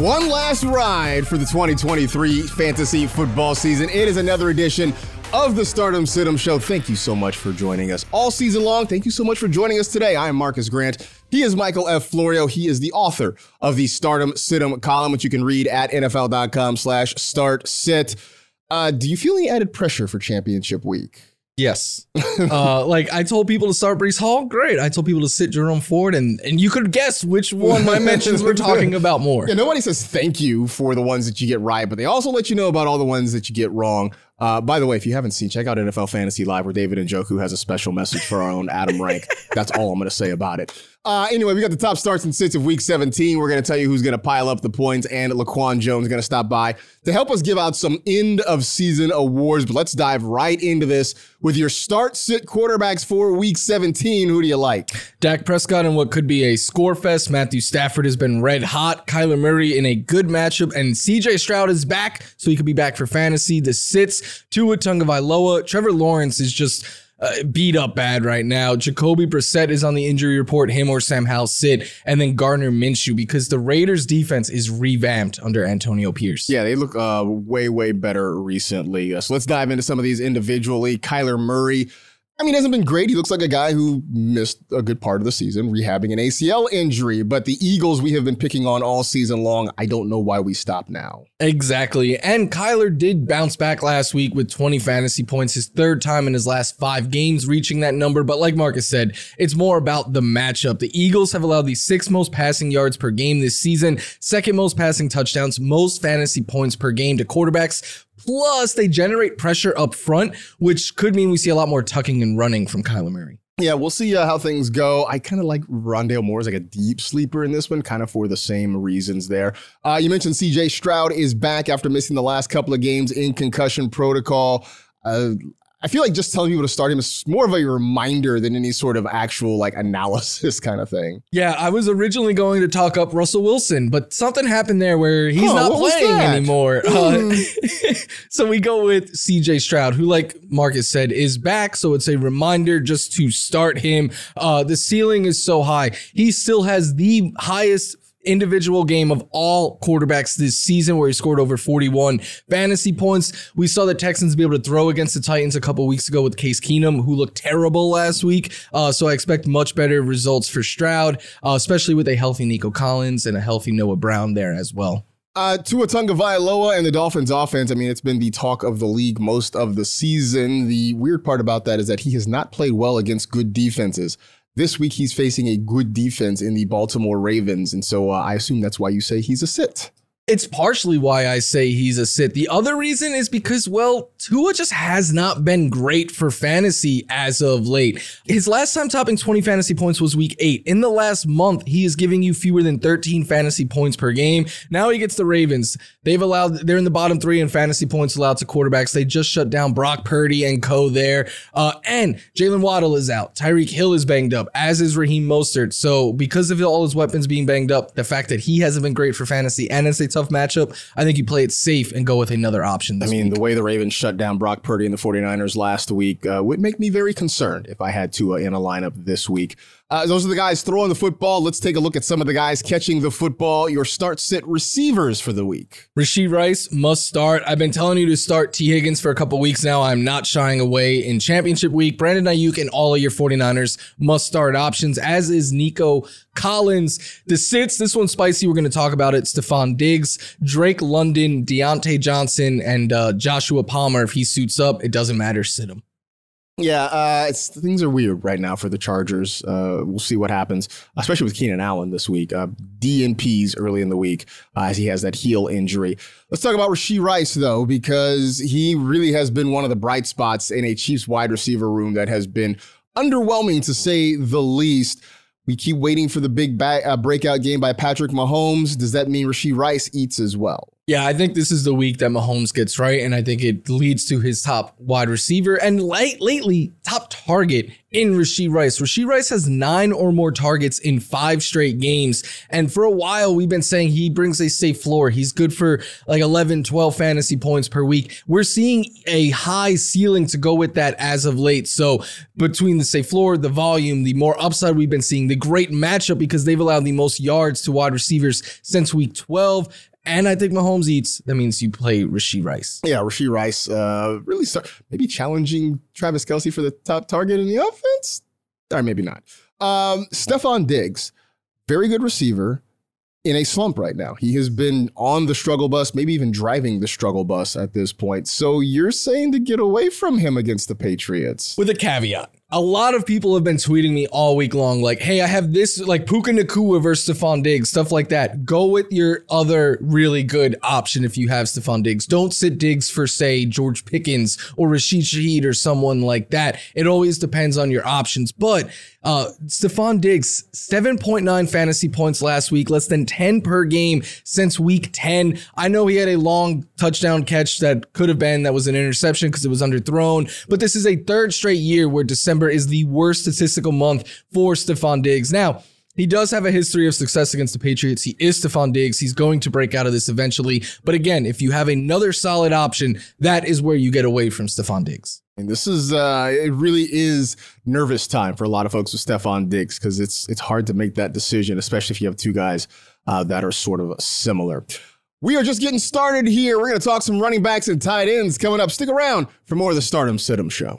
One last ride for the 2023 fantasy football season. It is another edition of the Start 'Em Sit 'Em Show. Thank you so much for joining us all season long. Thank you so much for joining us today. I am Marcas Grant. He is Michael F. Florio. He is the author of the Start 'Em Sit 'Em column, which you can read at NFL.com slash start sit. Uh, do you feel any added pressure for championship week? Yes. uh, like I told people to start Breece Hall. Great. I told people to sit Jerome Ford, and and you could guess which one my mentions were talking about more. Yeah, nobody says thank you for the ones that you get right, but they also let you know about all the ones that you get wrong. Uh, by the way, if you haven't seen, check out NFL Fantasy Live where David Njoku has a special message for our own Adam Rank. That's all I'm going to say about it. Uh, anyway, we got the top starts and sits of week 17. We're going to tell you who's going to pile up the points, and LaQuan Jones going to stop by to help us give out some end of season awards. But let's dive right into this with your start sit quarterbacks for week 17. Who do you like? Dak Prescott in what could be a score fest. Matthew Stafford has been red hot. Kyler Murray in a good matchup, and CJ Stroud is back, so he could be back for fantasy. The sits, Tua Tagovailoa. Trevor Lawrence is just uh, beat up bad right now. Jacoby Brissett is on the injury report. Him or Sam Howell sit, and then Gardner Minshew because the Raiders defense is revamped under Antonio Pierce. Yeah, they look uh, way way better recently. Uh, so let's dive into some of these individually. Kyler Murray. I mean, hasn't been great. He looks like a guy who missed a good part of the season rehabbing an ACL injury. But the Eagles we have been picking on all season long. I don't know why we stop now. Exactly. And Kyler did bounce back last week with 20 fantasy points, his third time in his last five games reaching that number. But like Marcas said, it's more about the matchup. The Eagles have allowed the sixth most passing yards per game this season, second most passing touchdowns, most fantasy points per game to quarterbacks. Plus, they generate pressure up front, which could mean we see a lot more tucking and running from Kyler Murray. Yeah, we'll see uh, how things go. I kind of like Rondale Moore as like a deep sleeper in this one, kind of for the same reasons there. Uh, you mentioned CJ Stroud is back after missing the last couple of games in concussion protocol. Uh, I feel like just telling people to start him is more of a reminder than any sort of actual like analysis kind of thing. Yeah, I was originally going to talk up Russell Wilson, but something happened there where he's Oh, not playing anymore. Uh, so we go with CJ Stroud, who, like Marcas said, is back. So it's a reminder just to start him. Uh, the ceiling is so high. He still has the highest individual game of all quarterbacks this season where he scored over 41 fantasy points. We saw the Texans be able to throw against the Titans a couple weeks ago with Case Keenum, who looked terrible last week. Uh, so I expect much better results for Stroud, uh, especially with a healthy Nico Collins and a healthy Noah Brown there as well. Uh, Tua Tagovailoa and the Dolphins offense. I mean, it's been the talk of the league most of the season. The weird part about that is that he has not played well against good defenses. This week, he's facing a good defense in the Baltimore Ravens, and so uh, I assume that's why you say he's a sit. It's partially why I say he's a sit. The other reason is because, well, Tua just has not been great for fantasy as of late. His last time topping 20 fantasy points was week eight. In the last month, he is giving you fewer than 13 fantasy points per game. Now he gets the Ravens. They've allowed, they're in the bottom three in fantasy points allowed to quarterbacks. They just shut down Brock Purdy and co there. Uh, and Jaylen Waddle is out. Tyreek Hill is banged up, as is Raheem Mostert. So because of all his weapons being banged up, the fact that he hasn't been great for fantasy and it's a tough matchup, I think you play it safe and go with another option. I mean, week. the way the Ravens shut down Brock Purdy and the 49ers last week uh, would make me very concerned if I had Tua in a lineup this week. Uh, those are the guys throwing the football. Let's take a look at some of the guys catching the football. Your start sit receivers for the week. Rashee Rice must start. I've been telling you to start Tee Higgins for a couple weeks now. I'm not shying away in championship week. Brandon Aiyuk and all of your 49ers must start options, as is Nico Collins. The sits, this one's spicy. We're going to talk about it. Stefon Diggs, Drake London, Diontae Johnson, and uh, Joshua Palmer. If he suits up, it doesn't matter. Sit him. Yeah, uh, things are weird right now for the Chargers. Uh, we'll see what happens, especially with Keenan Allen this week. Uh, DNPs early in the week uh, as he has that heel injury. Let's talk about Rashee Rice though, because he really has been one of the bright spots in a Chiefs wide receiver room that has been underwhelming to say the least. We keep waiting for the big ba- uh, breakout game by Patrick Mahomes. Does that mean Rashee Rice eats as well? Yeah, I think this is the week that Mahomes gets right, and I think it leads to his top wide receiver and late, lately top target in Rashee Rice. Rashee Rice has nine or more targets in five straight games. And for a while, we've been saying he brings a safe floor. He's good for like 11, 12 fantasy points per week. We're seeing a high ceiling to go with that as of late. So between the safe floor, the volume, the more upside we've been seeing, the great matchup because they've allowed the most yards to wide receivers since week 12 and I think Mahomes eats. That means you play Rashee Rice. Yeah, Rashee Rice uh, really start maybe challenging Travis Kelce for the top target in the offense, or maybe not. Um, Stefon Diggs, very good receiver in a slump right now. He has been on the struggle bus, maybe even driving the struggle bus at this point. So you're saying to get away from him against the Patriots? With a caveat a lot of people have been tweeting me all week long, like, hey, I have this, like Puka Nacua versus Stefon Diggs, stuff like that. Go with your other really good option if you have Stefon Diggs. Don't sit Diggs for, say, George Pickens or Rashid Shaheed or someone like that. It always depends on your options. But uh, Stefon Diggs, 7.9 fantasy points last week, less than 10 per game since week 10. I know he had a long touchdown catch that could have been, that was an interception because it was underthrown, but this is a third straight year where December December is the worst statistical month for Stefon Diggs. Now, he does have a history of success against the Patriots. He is Stefon Diggs. He's going to break out of this eventually. But again, if you have another solid option, that is where you get away from Stefon Diggs. And this is uh it really is nervous time for a lot of folks with Stefon Diggs because it's it's hard to make that decision, especially if you have two guys uh, that are sort of similar. We are just getting started here. We're going to talk some running backs and tight ends coming up. Stick around for more of the Start 'Em Sit 'Em show.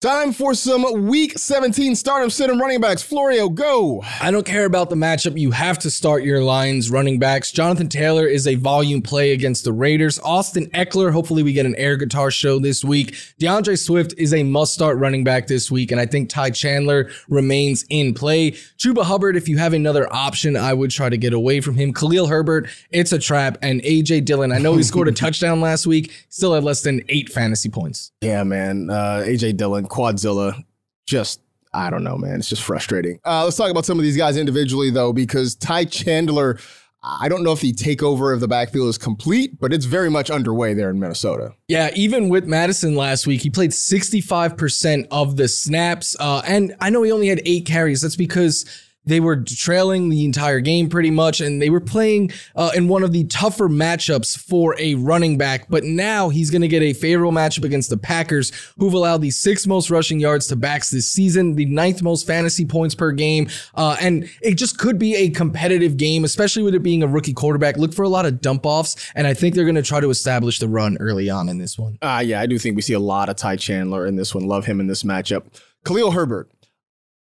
Time for some week 17 stardom sit running backs. Florio, go. I don't care about the matchup. You have to start your Lions running backs. Jonathan Taylor is a volume play against the Raiders. Austin Ekeler, hopefully we get an air guitar show this week. D'Andre Swift is a must start running back this week. And I think Ty Chandler remains in play. Chuba Hubbard, if you have another option, I would try to get away from him. Khalil Herbert, it's a trap. And AJ Dillon, I know he scored a touchdown last week, still had less than eight fantasy points. Yeah, man. Uh, AJ Dillon Quadzilla, just I don't know, man. It's just frustrating. Uh, let's talk about some of these guys individually, though, because Ty Chandler, I don't know if the takeover of the backfield is complete, but it's very much underway there in Minnesota. Yeah, even with Mattison last week, he played 65% of the snaps. Uh, and I know he only had eight carries. That's because they were trailing the entire game pretty much, and they were playing uh, in one of the tougher matchups for a running back. But now he's going to get a favorable matchup against the Packers, who've allowed the sixth most rushing yards to backs this season, the ninth most fantasy points per game. Uh, and it just could be a competitive game, especially with it being a rookie quarterback. Look for a lot of dump offs, and I think they're going to try to establish the run early on in this one. Uh, yeah, I do think we see a lot of Ty Chandler in this one. Love him in this matchup. Khalil Herbert,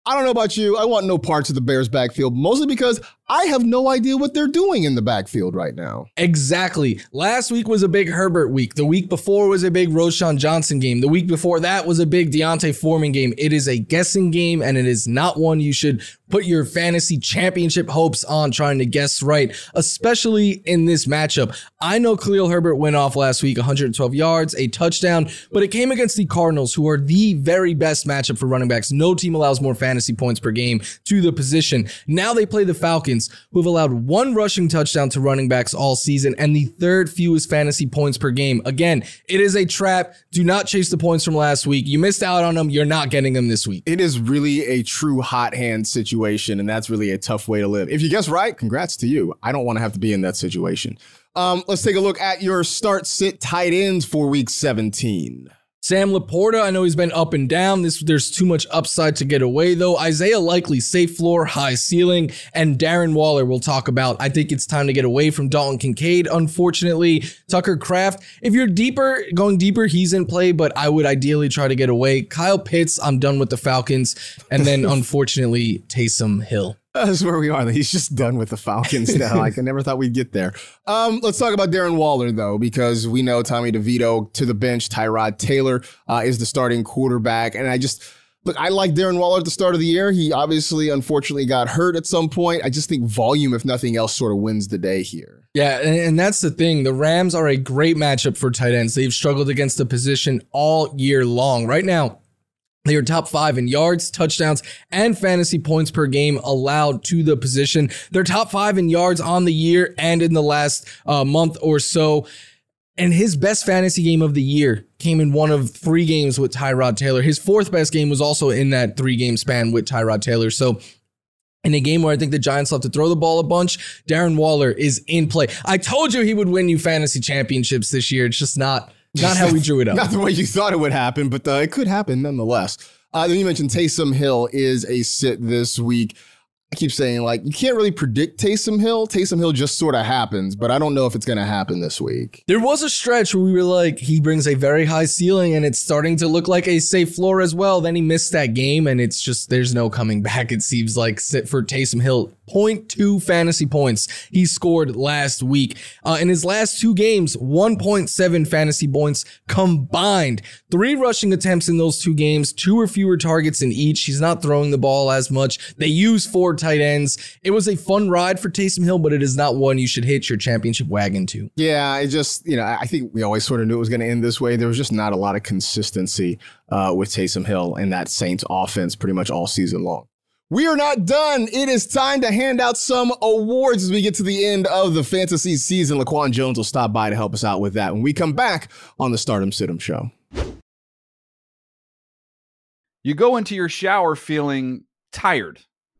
I don't know about you. I want no parts of the Bears backfield, mostly because I have no idea what they're doing in the backfield right now. Exactly. Last week was a big Herbert week. The week before was a big Roschon Johnson game. The week before that was a big D'Onta Foreman game. It is a guessing game, and it is not one you should put your fantasy championship hopes on trying to guess right, especially in this matchup. I know Khalil Herbert went off last week, 112 yards, a touchdown, but it came against the Cardinals, who are the very best matchup for running backs. No team allows more fantasy points per game to the position. Now they play the Falcons Who have allowed one rushing touchdown to running backs all season and the third fewest fantasy points per game. Again, it is a trap. Do not chase the points from last week. You missed out on them. You're not getting them this week. It is really a true hot hand situation, and that's really a tough way to live. If you guess right, congrats to you. I don't want to have to be in that situation. Um, let's take a look at your start sit tight ends for week 17. Sam Laporta, I know he's been up and down. This there's too much upside to get away though. Isaiah Likely, safe floor, high ceiling, and Darren Waller we'll talk about. I think it's time to get away from Dalton Kincaid. Unfortunately, Tucker Kraft. If you're deeper, going deeper, he's in play, but I would ideally try to get away. Kyle Pitts, I'm done with the Falcons, and then unfortunately Taysom Hill. That's where we are. He's just done with the Falcons now. like I never thought we'd get there. Um, let's talk about Darren Waller though, because we know Tommy DeVito to the bench. Tyrod Taylor uh, is the starting quarterback, and I just look. I like Darren Waller at the start of the year. He obviously, unfortunately, got hurt at some point. I just think volume, if nothing else, sort of wins the day here. Yeah, and, and that's the thing. The Rams are a great matchup for tight ends. They've struggled against the position all year long. Right now, they are top five in yards, touchdowns, and fantasy points per game allowed to the position. They're top five in yards on the year and in the last uh, month or so. And his best fantasy game of the year came in one of three games with Tyrod Taylor. His fourth best game was also in that three game span with Tyrod Taylor. So in a game where I think the Giants love to throw the ball a bunch, Darren Waller is in play. I told you he would win you fantasy championships this year. It's just not not how we drew it up. Not the way you thought it would happen, but uh, it could happen nonetheless. Uh, then you mentioned Taysom Hill is a sit this week. I keep saying like you can't really predict Taysom Hill. Taysom Hill just sort of happens, but I don't know if it's going to happen this week. There was a stretch where we were like, he brings a very high ceiling and it's starting to look like a safe floor as well. Then he missed that game and it's just there's no coming back. It seems like for Taysom Hill 0.2 fantasy points he scored last week. Uh, in his last two games, 1.7 fantasy points combined. Three rushing attempts in those two games, two or fewer targets in each. He's not throwing the ball as much. They use four tight ends. It was a fun ride for Taysom Hill, but it is not one you should hitch your championship wagon to. Yeah, I just, you know, I think we always sort of knew it was going to end this way. There was just not a lot of consistency uh, with Taysom Hill and that Saints offense pretty much all season long. We are not done. It is time to hand out some awards as we get to the end of the fantasy season. LaQuan Jones will stop by to help us out with that when we come back on the Start 'Em Sit 'Em Show. You go into your shower feeling tired,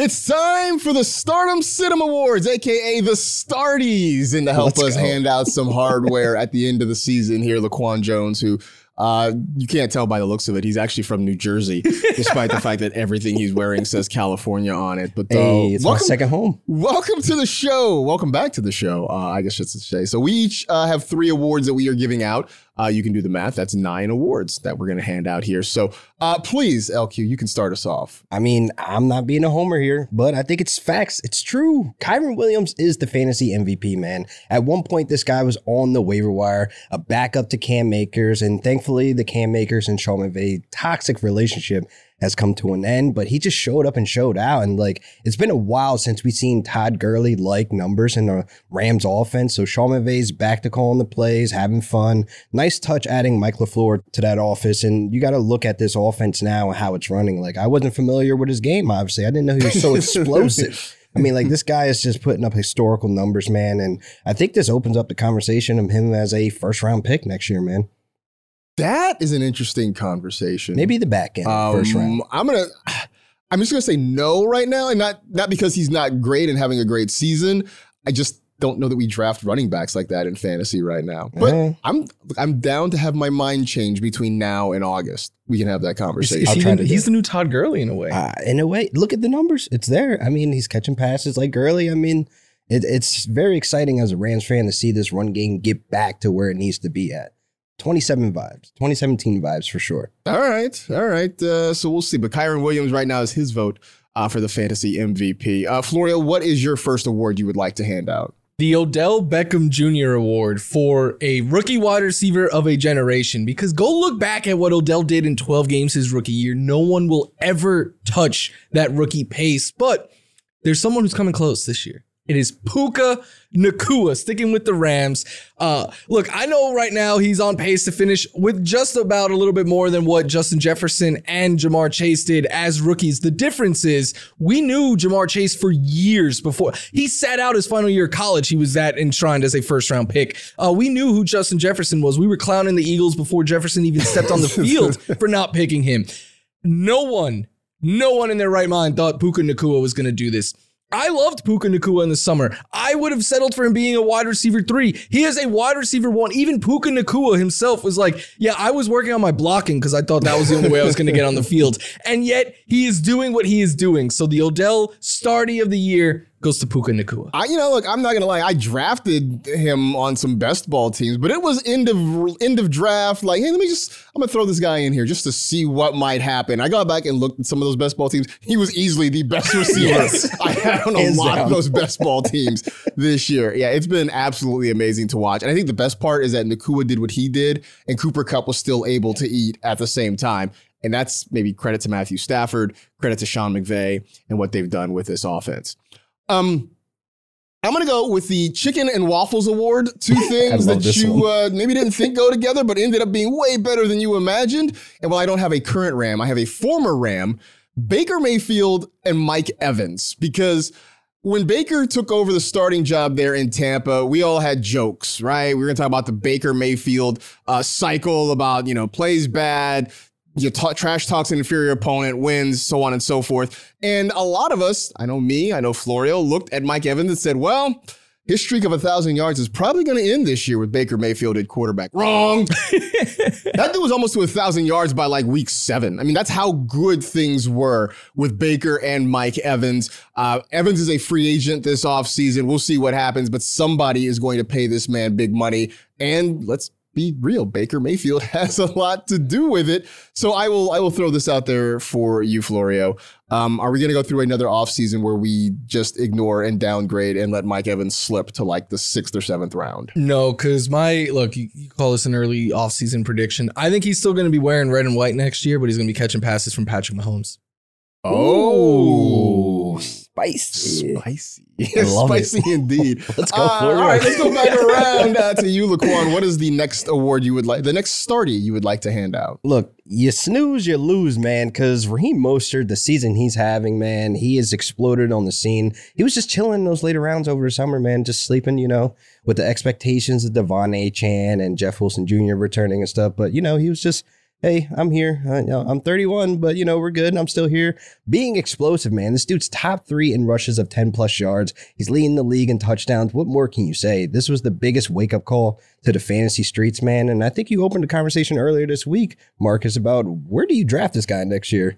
It's time for the Start 'Em Sit 'Em Awards, aka the Starties, and to help Let's us go. hand out some hardware at the end of the season here, LaQuan Jones, who uh, you can't tell by the looks of it, he's actually from New Jersey, despite the fact that everything he's wearing says California on it. But uh, Hey, it's my second home. welcome to the show. Welcome back to the show. Uh, I guess it's to say. So we each uh, have three awards that we are giving out. Uh, you can do the math. That's nine awards that we're going to hand out here. So uh, please, LQ, you can start us off. I mean, I'm not being a homer here, but I think it's facts. It's true. Kyren Williams is the fantasy MVP, man. At one point, this guy was on the waiver wire, a backup to Cam Akers, and thankfully, the Cam Akers and Sean McVay toxic relationship has come to an end, but he just showed up and showed out. And like, it's been a while since we've seen Todd Gurley like numbers in the Rams offense. So Sean McVay's back to calling the plays, having fun. Nice touch adding Mike LaFleur to that office. And you got to look at this offense now and how it's running. Like, I wasn't familiar with his game, obviously. I didn't know he was so explosive. I mean, like this guy is just putting up historical numbers, man. And I think this opens up the conversation of him as a first round pick next year, man. That is an interesting conversation. Maybe the back end, first round. Um, I'm gonna. I'm just gonna say no right now, and not not because he's not great and having a great season. I just don't know that we draft running backs like that in fantasy right now. But Eh. I'm I'm down to have my mind change between now and August. We can have that conversation. is I'll he try the, to he's the new Todd Gurley in a way. Uh, in a way, look at the numbers. It's there. I mean, he's catching passes like Gurley. I mean, it, it's very exciting as a Rams fan to see this run game get back to where it needs to be at. 27 vibes, 2017 vibes for sure. all right, all right. Uh, so we'll see. But Kyren Williams right now is his vote. uh, for the fantasy MVP. Uh, Florio, what is your first award you would like to hand out? the Odell Beckham Jr. Award for a rookie wide receiver of a generation. Because go look back at what Odell did in 12 games his rookie year. No one will ever touch that rookie pace, but there's someone who's coming close this year. It is Puka Nacua sticking with the Rams. Uh, look, I know right now he's on pace to finish with just about a little bit more than what Justin Jefferson and Ja'Marr Chase did as rookies. The difference is we knew Ja'Marr Chase for years before he sat out his final year of college. He was that enshrined as a first round pick. Uh, we knew who Justin Jefferson was. We were clowning the Eagles before Jefferson even stepped on the field for not picking him. No one, no one in their right mind thought Puka Nacua was going to do this. I loved Puka Nacua in the summer. I would have settled for him being a wide receiver three. He is a wide receiver one. Even Puka Nacua himself was like, yeah, I was working on my blocking because I thought that was the only way I was going to get on the field. And yet he is doing what he is doing. So the Odell Stardy of the year goes to Puka Nacua. I, you know, look, I'm not gonna lie. I drafted him on some best ball teams, but it was end of end of draft. Like, hey, let me just, I'm gonna throw this guy in here just to see what might happen. I got back and looked at some of those best ball teams. He was easily the best receiver Yes. I had on a Hands lot down. of those best ball teams this year. Yeah, it's been absolutely amazing to watch. And I think the best part is that Nacua did what he did, and Cooper Kupp was still able to eat at the same time. And that's maybe credit to Matthew Stafford, credit to Sean McVay, and what they've done with this offense. Um, I'm gonna go with the Chicken and Waffles Award. Two things that you uh, maybe didn't think go together, but ended up being way better than you imagined. And while I don't have a current Ram, I have a former Ram, Baker Mayfield and Mike Evans, because when Baker took over the starting job there in Tampa, we all had jokes, right? We were gonna talk about the Baker Mayfield uh, cycle about you know plays bad, you talk, trash talks an inferior opponent, wins, so on and so forth. And a lot of us, I know me, I know Florio, looked at Mike Evans and said, well, his streak of a thousand yards is probably going to end this year with Baker Mayfield at quarterback. Wrong. that dude was almost to a thousand yards by like week seven. I mean, that's how good things were with Baker and Mike Evans. Uh, Evans is a free agent this offseason. We'll see what happens, but somebody is going to pay this man big money. And let's be real, Baker Mayfield has a lot to do with it. So I will I will throw this out there for you, Florio. Um, are we going to go through another offseason where we just ignore and downgrade and let Mike Evans slip to like the sixth or seventh round? No, because my look, you, you call this an early offseason prediction. I think he's still going to be wearing red and white next year, but he's going to be catching passes from Patrick Mahomes. Oh, spicy. spicy. Love it. spicy indeed. Let's go, Uh, Florio. all right, let's go back around uh, to you, LaQuan. What is the next award you would like, the next starty you would like to hand out? Look, you snooze, you lose, man. Because Raheem Mostert, the season he's having, man, he has exploded on the scene. He was just chilling those later rounds over the summer, man, just sleeping, you know, with the expectations of De'Von Achane and Jeff Wilson Jr. returning and stuff. But you know, he was just, hey, I'm here. Uh, I'm 31, but you know, we're good. I'm still here. Being explosive, man. This dude's top three in rushes of 10 plus yards. He's leading the league in touchdowns. What more can you say? This was the biggest wake up call to the fantasy streets, man. And I think you opened a conversation earlier this week, Marcas, about where do you draft this guy next year?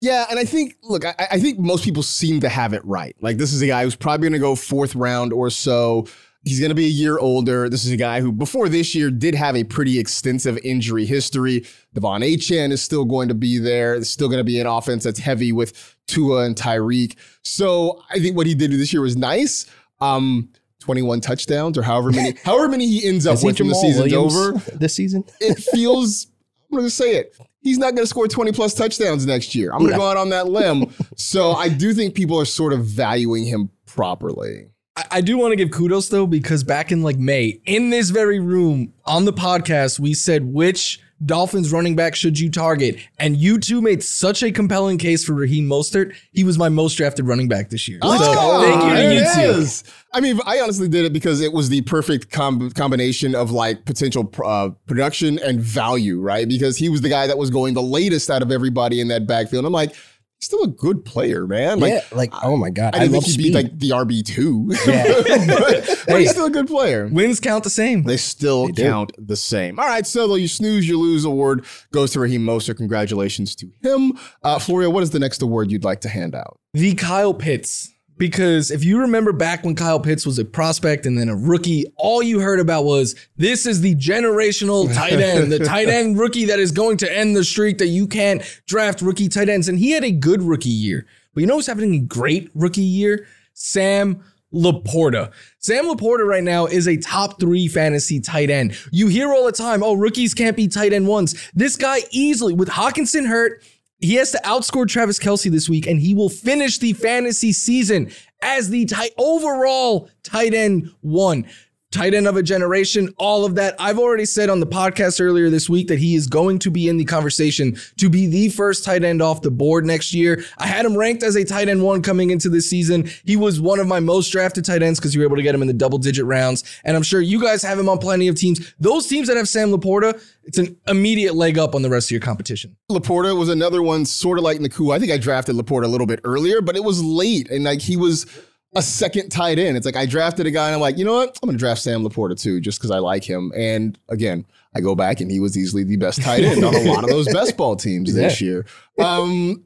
Yeah, and I think, look, I, I think most people seem to have it right. Like, this is a guy who's probably going to go fourth round or so. He's going to be a year older. This is a guy who, before this year, did have a pretty extensive injury history. De'Von Achane is still going to be there. It's still going to be an offense that's heavy with Tua and Tyreek. So I think what he did this year was nice. Um, 21 touchdowns or however many, however many he ends up with when the season's Williams over this season? it feels I'm going to say it. He's not going to score 20 plus touchdowns next year. I'm going to No. go out on that limb. so I do think people are sort of valuing him properly. I, I do want to give kudos though, because back in like May, in this very room on the podcast, we said which Dolphins running back should you target, and you two made such a compelling case for Raheem Mostert. He was my most drafted running back this year. Let's So, go. Thank you to you two. is. I mean, I honestly did it because it was the perfect com- combination of like potential uh, production and value, right? Because he was the guy that was going the latest out of everybody in that backfield. I'm like, still a good player, man. Like, yeah, like oh my god, I I, think he'd speed. be like the RB two, Yeah. but, but Hey. he's still a good player. Wins count the same. They still They do. count the same. All right, so the you snooze, you lose award goes to Raheem Mostert. Congratulations to him. Uh, Florio, what is the next award you'd like to hand out? the Kyle Pitts. Because if you remember back when Kyle Pitts was a prospect and then a rookie, all you heard about was this is the generational tight end, the tight end rookie that is going to end the streak that you can't draft rookie tight ends. And he had a good rookie year. But you know who's having a great rookie year? Sam Laporta. Sam Laporta right now is a top three fantasy tight end. You hear all the time, oh, rookies can't be tight end ones. This guy easily, with Hockenson hurt, he has to outscore Travis Kelce this week, and he will finish the fantasy season as the tight overall tight end one tight end of a generation, all of that. I've already said on the podcast earlier this week that he is going to be in the conversation to be the first tight end off the board next year. I had him ranked as a tight end one coming into this season. He was one of my most drafted tight ends because you were able to get him in the double digit rounds. And I'm sure you guys have him on plenty of teams. Those teams that have Sam Laporta, it's an immediate leg up on the rest of your competition. Laporta was another one, sort of like Nacua. I think I drafted Laporta a little bit earlier, but it was late, and like he was a second tight end. It's like I drafted a guy, and I'm like, you know what? I'm going to draft Sam Laporta too, just because I like him. And again, I go back, and he was easily the best tight end on a lot of those best ball teams this year. Um,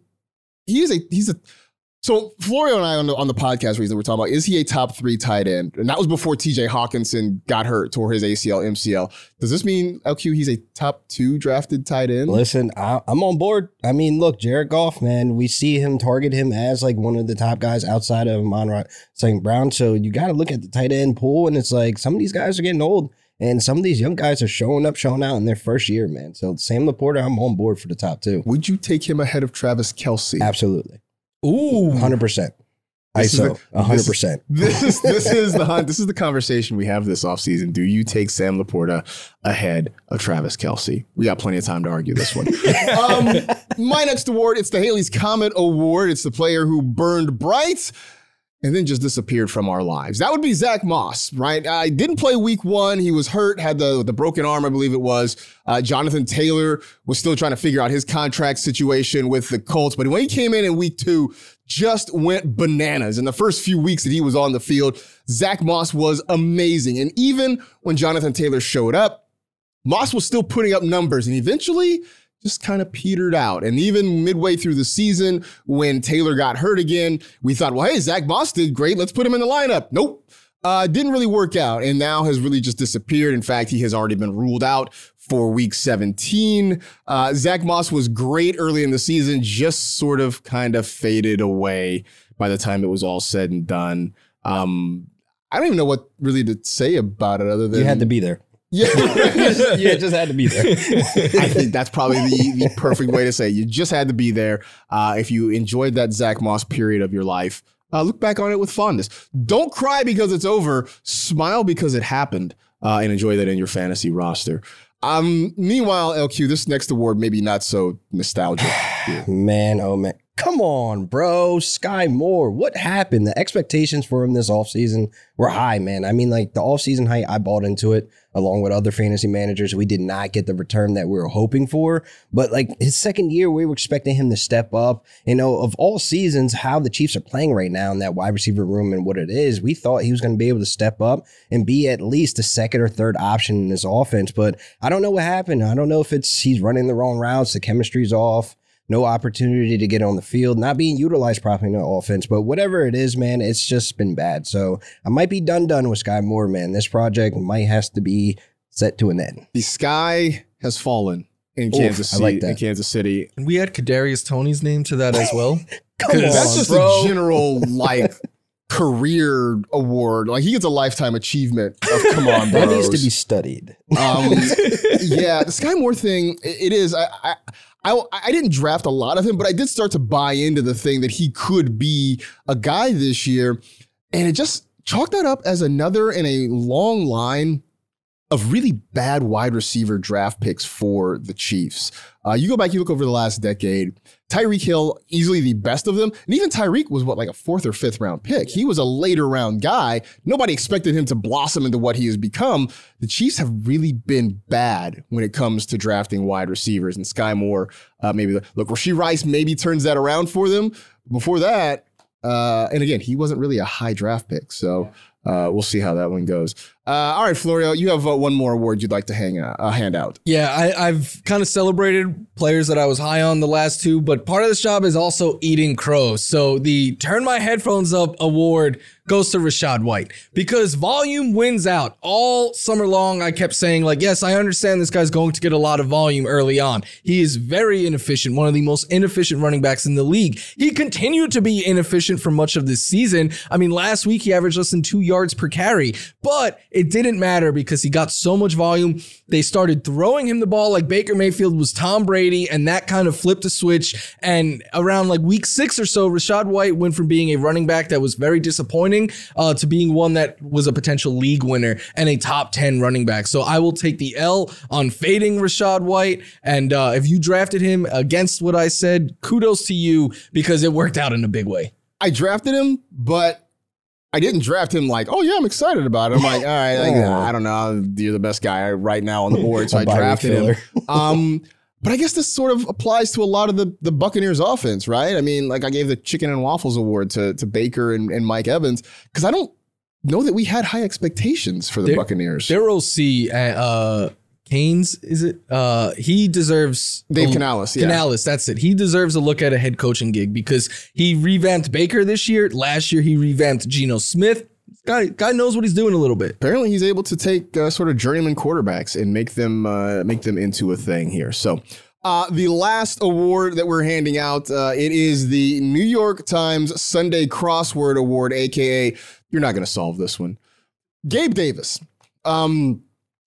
he's a he's a so Florio and I on the, on the podcast recently were talking about is he a top three tight end? And that was before TJ Hockenson got hurt, tore his ACL, MCL. Does this mean LQ he's a top two drafted tight end? Listen, I, am on board. I mean, look, Jared Goff, man, we see him target him as like one of the top guys outside of Amon-Ra St. Brown. So you got to look at the tight end pool, and it's like some of these guys are getting old. And some of these young guys are showing up, showing out in their first year, man. So Sam Laporta, I'm on board for the top two. Would you take him ahead of Travis Kelce? Absolutely. Ooh, hundred percent. ISO, hundred percent. This is this is the hunt. This is the conversation we have this offseason. Do you take Sam Laporta ahead of Travis Kelce? We got plenty of time to argue this one. um, my next award, it's the Halley's Comet Award. It's the player who burned bright and then just disappeared from our lives. That would be Zack Moss, right? I didn't play week one. He was hurt, had the, the broken arm, I believe it was. Uh, Jonathan Taylor was still trying to figure out his contract situation with the Colts. But when he came in in week two, just went bananas. In the first few weeks that he was on the field, Zack Moss was amazing. And even when Jonathan Taylor showed up, Moss was still putting up numbers. And eventually, just kind of petered out. And even midway through the season, when Taylor got hurt again, we thought, well, hey, Zack Moss did great. Let's put him in the lineup. Nope. Uh, didn't really work out and now has really just disappeared. In fact, he has already been ruled out for week 17. Uh, Zack Moss was great early in the season, just sort of kind of faded away by the time it was all said and done. Um, I don't even know what really to say about it other than you had to be there. Yeah, yeah, it just had to be there. I think that's probably the, the perfect way to say it. you just had to be there. Uh, if you enjoyed that Zack Moss period of your life, uh, look back on it with fondness. Don't cry because it's over. Smile because it happened, uh, and enjoy that in your fantasy roster. Um, meanwhile, LQ, this next award maybe not so nostalgic. man, oh man. Come on, bro. Skyy Moore. What happened? The expectations for him this offseason were high, man. I mean, like the offseason height, I bought into it along with other fantasy managers. We did not get the return that we were hoping for. But like his second year, we were expecting him to step up. You know, of all seasons, how the Chiefs are playing right now in that wide receiver room and what it is, we thought he was going to be able to step up and be at least a second or third option in this offense. But I don't know what happened. I don't know if it's he's running the wrong routes, the chemistry's off no opportunity to get on the field, not being utilized properly in the offense. But whatever it is, man, it's just been bad. So I might be done done with Skyy Moore, man. This project might has to be set to an end. The sky has fallen in Oof, Kansas City. Like in Kansas City, and we add Kadarius Toney's name to that as well. Come on, that's just bro. a general like career award. Like he gets a lifetime achievement of come on, bro. that needs to be studied. Um, yeah, the Skyy Moore thing. It is. I, I I, I didn't draft a lot of him, but I did start to buy into the thing that he could be a guy this year. And it just chalked that up as another in a long line of really bad wide receiver draft picks for the Chiefs. Uh, you go back, you look over the last decade, Tyreek Hill, easily the best of them. And even Tyreek was what, like a fourth or fifth round pick. He was a later round guy. Nobody expected him to blossom into what he has become. The Chiefs have really been bad when it comes to drafting wide receivers. And Skyy Moore, uh, maybe, look, Rashee Rice maybe turns that around for them. Before that, uh, and again, he wasn't really a high draft pick. So uh, we'll see how that one goes. Uh, all right, Florio, you have uh, one more award you'd like to hang uh, uh, hand out. Yeah, I, I've kind of celebrated players that I was high on the last two, but part of this job is also eating crow. So the Turn My Headphones Up award goes to Rachaad White because volume wins out. All summer long, I kept saying, like, yes, I understand this guy's going to get a lot of volume early on. He is very inefficient, one of the most inefficient running backs in the league. He continued to be inefficient for much of this season. I mean, last week he averaged less than two yards per carry, but it didn't matter because he got so much volume. They started throwing him the ball like Baker Mayfield was Tom Brady, and that kind of flipped a switch. And around like week six or so, Rachaad White went from being a running back that was very disappointing uh, to being one that was a potential league winner and a top 10 running back. So I will take the L on fading Rachaad White. And uh, if you drafted him against what I said, kudos to you because it worked out in a big way. I drafted him, but I didn't draft him like, oh yeah, I'm excited about it. I'm like, all right, like, I don't know, you're the best guy right now on the board, so I drafted him. Um, but I guess this sort of applies to a lot of the the Buccaneers offense, right? I mean, like I gave the chicken and waffles award to to Baker and, and Mike Evans because I don't know that we had high expectations for the Buccaneers. Their OC, uh, Canes, is it? Uh, he deserves Dave a- Canales, yeah. Canales, that's it. He deserves a look at a head coaching gig because he revamped Baker this year. Last year, he revamped Geno Smith. Guy, guy knows what he's doing a little bit. Apparently, he's able to take uh, sort of journeyman quarterbacks and make them uh, make them into a thing here. So. Uh, the last award that we're handing out, uh, it is the New York Times Sunday Crossword Award, aka you're not going to solve this one. Gabe Davis. Um,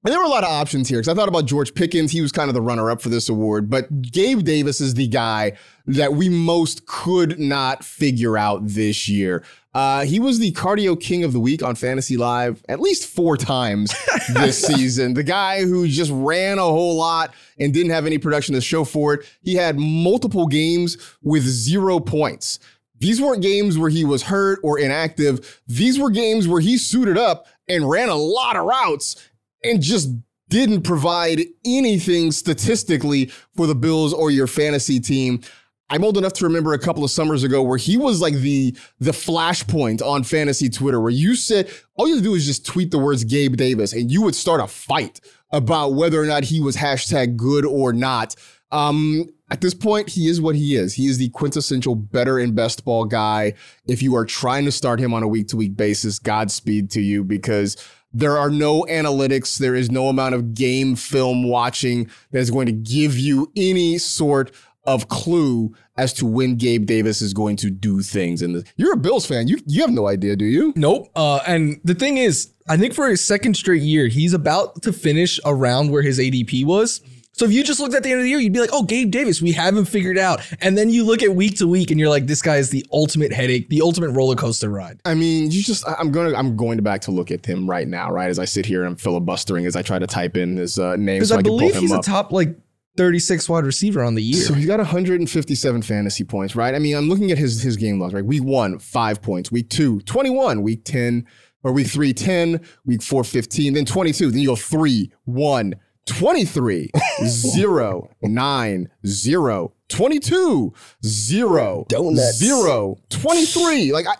and there were a lot of options here because I thought about George Pickens. He was kind of the runner up for this award, but Gabe Davis is the guy that we most could not figure out this year. Uh, he was the cardio king of the week on Fantasy Live at least four times this season. The guy who just ran a whole lot and didn't have any production to show for it. He had multiple games with zero points. These weren't games where he was hurt or inactive. These were games where he suited up and ran a lot of routes and just didn't provide anything statistically for the Bills or your fantasy team. I'm old enough to remember a couple of summers ago where he was like the the flashpoint on fantasy Twitter where you said all you had to do is just tweet the words Gabe Davis and you would start a fight about whether or not he was hashtag good or not. Um, at this point, he is what he is. He is the quintessential better and best ball guy. If you are trying to start him on a week to week basis, Godspeed to you because there are no analytics. There is no amount of game film watching that is going to give you any sort of clue as to when Gabe Davis is going to do things. And you're a Bills fan. You you have no idea, do you? Nope. Uh, and the thing is, I think for his second straight year, he's about to finish around where his ADP was. So if you just looked at the end of the year, you'd be like, oh, Gabe Davis, we haven't figured out. And then you look at week to week and you're like, this guy is the ultimate headache, the ultimate roller coaster ride. I mean, you just I'm going to I'm going back to look at him right now, right? As I sit here and filibustering as I try to type in his uh, name Because so I, I believe he's a top like 36 wide receiver on the year. So he's got 157 fantasy points, right? I mean, I'm looking at his his game logs, right? Week one, five points. Week two, 21. Week 10, or week three, 10. Week four, 15. Then 22. Then you go three, one, 23, 0, 9, 0, 22, 0, Donuts. 0, 23. Like, I,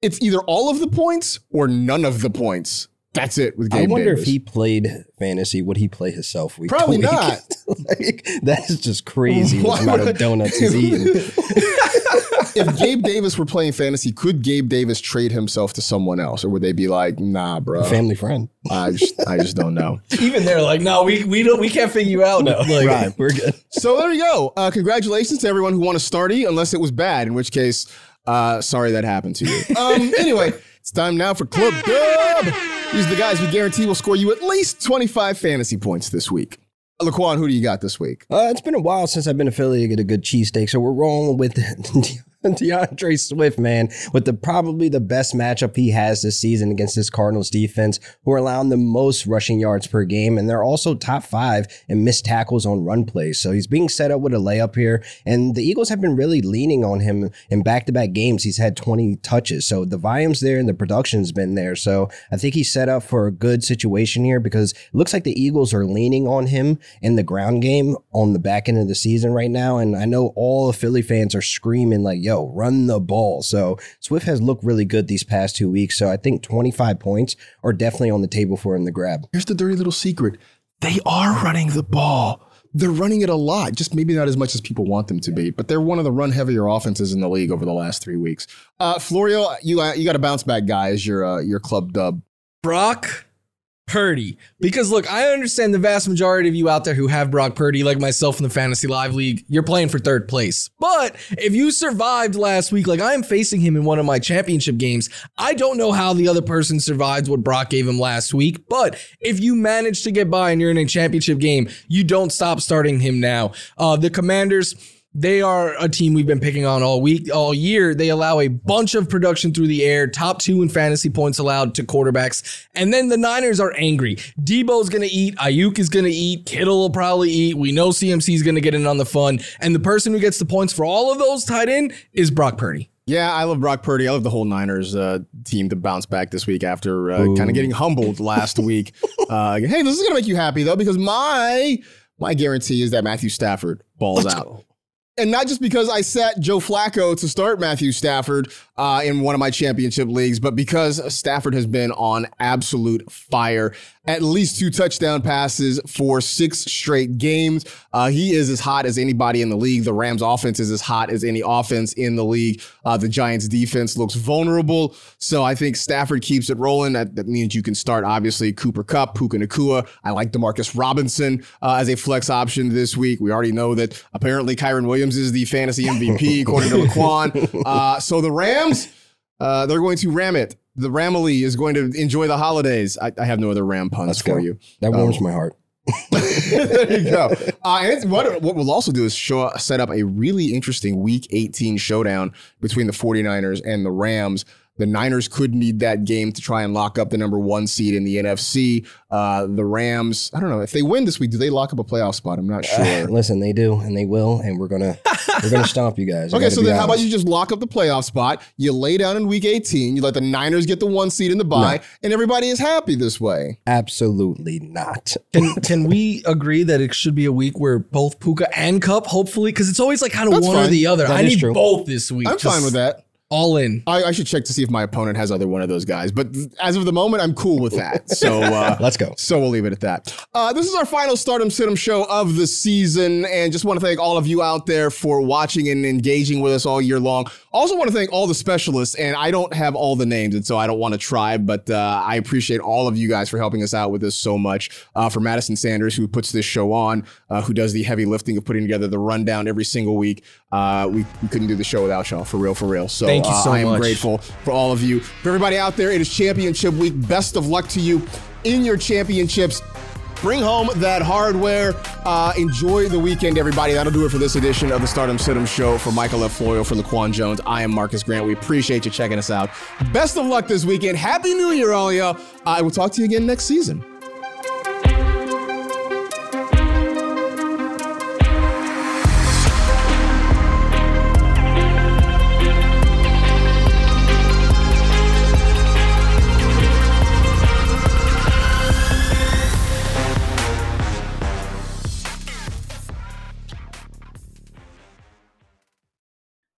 it's either all of the points or none of the points. That's it with I wonder Davis. if he played fantasy, would he play himself week Probably week? not. like, that is just crazy the amount of donuts he's eating. if Gabe Davis were playing fantasy, could Gabe Davis trade himself to someone else, or would they be like, "Nah, bro, Family friend. I just, I just don't know." Even they're like, no, we we don't we can't figure you out. like, right, we're good. So there you go. Uh, congratulations to everyone who won a starty, unless it was bad, in which case, uh, sorry that happened to you. Um, anyway, it's time now for Club Dub. These are the guys we guarantee will score you at least 25 fantasy points this week. LaQuan, who do you got this week? Uh, it's been a while since I've been affiliated with a good cheesesteak, so we're rolling with D'Andre Swift, man, with the probably the best matchup he has this season against this Cardinals defense, who are allowing the most rushing yards per game, and they're also top five in missed tackles on run plays. So he's being set up with a layup here, and the Eagles have been really leaning on him in back-to-back games. He's had 20 touches, so the volume's there and the production's been there. So I think he's set up for a good situation here because it looks like the Eagles are leaning on him in the ground game on the back end of the season right now. And I know all the Philly fans are screaming like, yo, yo, run the ball. So Swift has looked really good these past two weeks. So I think 25 points are definitely on the table for him to grab. Here's the dirty little secret they are running the ball. They're running it a lot, just maybe not as much as people want them to be, but they're one of the run heavier offenses in the league over the last three weeks. Uh, Florio, you uh, you got a bounce back guy as your uh, your club dub. Brock Purdy. Because look, I understand the vast majority of you out there who have Brock Purdy, like myself in the Fantasy Live League, you're playing for third place. But if you survived last week, like I am facing him in one of my championship games, I don't know how the other person survived what Brock gave him last week. But if you manage to get by and you're in a championship game, you don't stop starting him now. Uh, the Commanders they are a team we've been picking on all week, all year. They allow a bunch of production through the air, top two in fantasy points allowed to quarterbacks. And then the Niners are angry. Deebo's going to eat. Aiyuk is going to eat. Kittle will probably eat. We know CMC is going to get in on the fun. And the person who gets the points for all of those tied in is Brock Purdy. Yeah, I love Brock Purdy. I love the whole Niners uh, team to bounce back this week after uh, kind of getting humbled last week. Uh, hey, this is gonna make you happy though, because my my guarantee is that Matthew Stafford balls Let's out. go. And not just because I set Joe Flacco to start Matthew Stafford uh, in one of my championship leagues, but because Stafford has been on absolute fire. At least two touchdown passes for six straight games. Uh, he is as hot as anybody in the league. The Rams offense is as hot as any offense in the league. Uh, the Giants defense looks vulnerable. So I think Stafford keeps it rolling. That, that means you can start, obviously, Cooper Kupp, Puka Nacua. I like Demarcus Robinson uh, as a flex option this week. We already know that apparently Kyren Williams is the fantasy MVP, according to LaQuan. Uh, so the Rams, uh, they're going to ram it. The Ramily is going to enjoy the holidays. I, I have no other ram puns Let's for go. you. That warms my heart. there you go. Uh, and what, what we'll also do is show, set up a really interesting week 18 showdown between the 49ers and the Rams. The Niners could need that game to try and lock up the number one seed in the NFC. Uh, the Rams, I don't know if they win this week. Do they lock up a playoff spot? I'm not sure. Listen, they do, and they will, and we're gonna we're gonna stomp you guys. I Okay, so be then how about you just lock up the playoff spot? You lay down in week 18. You let the Niners get the one seed in the bye, and everybody is happy this way. Absolutely not. Can can we agree that it should be a week where both Puka and Kupp, hopefully, because it's always like kind of That's one or the other. That I need true. both this week. I'm fine with that. All in. I, I should check to see if my opponent has other one of those guys. But as of the moment, I'm cool with that. So uh, Let's go. So we'll leave it at that. Uh, this is our final Start 'Em Sit 'Em show of the season, and just want to thank all of you out there for watching and engaging with us all year long. Also want to thank all the specialists, and I don't have all the names, and so I don't want to try, but uh, I appreciate all of you guys for helping us out with this so much. Uh, for Madison Sanders, who puts this show on, uh, who does the heavy lifting of putting together the rundown every single week. Uh, we, we couldn't do the show without y'all, for real, for real. So Thank you uh, so I am much. grateful for all of you. For everybody out there, it is championship week. Best of luck to you in your championships. Bring home that hardware. Uh, enjoy the weekend, everybody. That'll do it for this edition of the Start 'Em Sit 'Em Show. For Michael F. Florio, for LaQuan Jones, I am Marcas Grant. We appreciate you checking us out. Best of luck this weekend. Happy New Year, all y'all. I will talk to you again next season.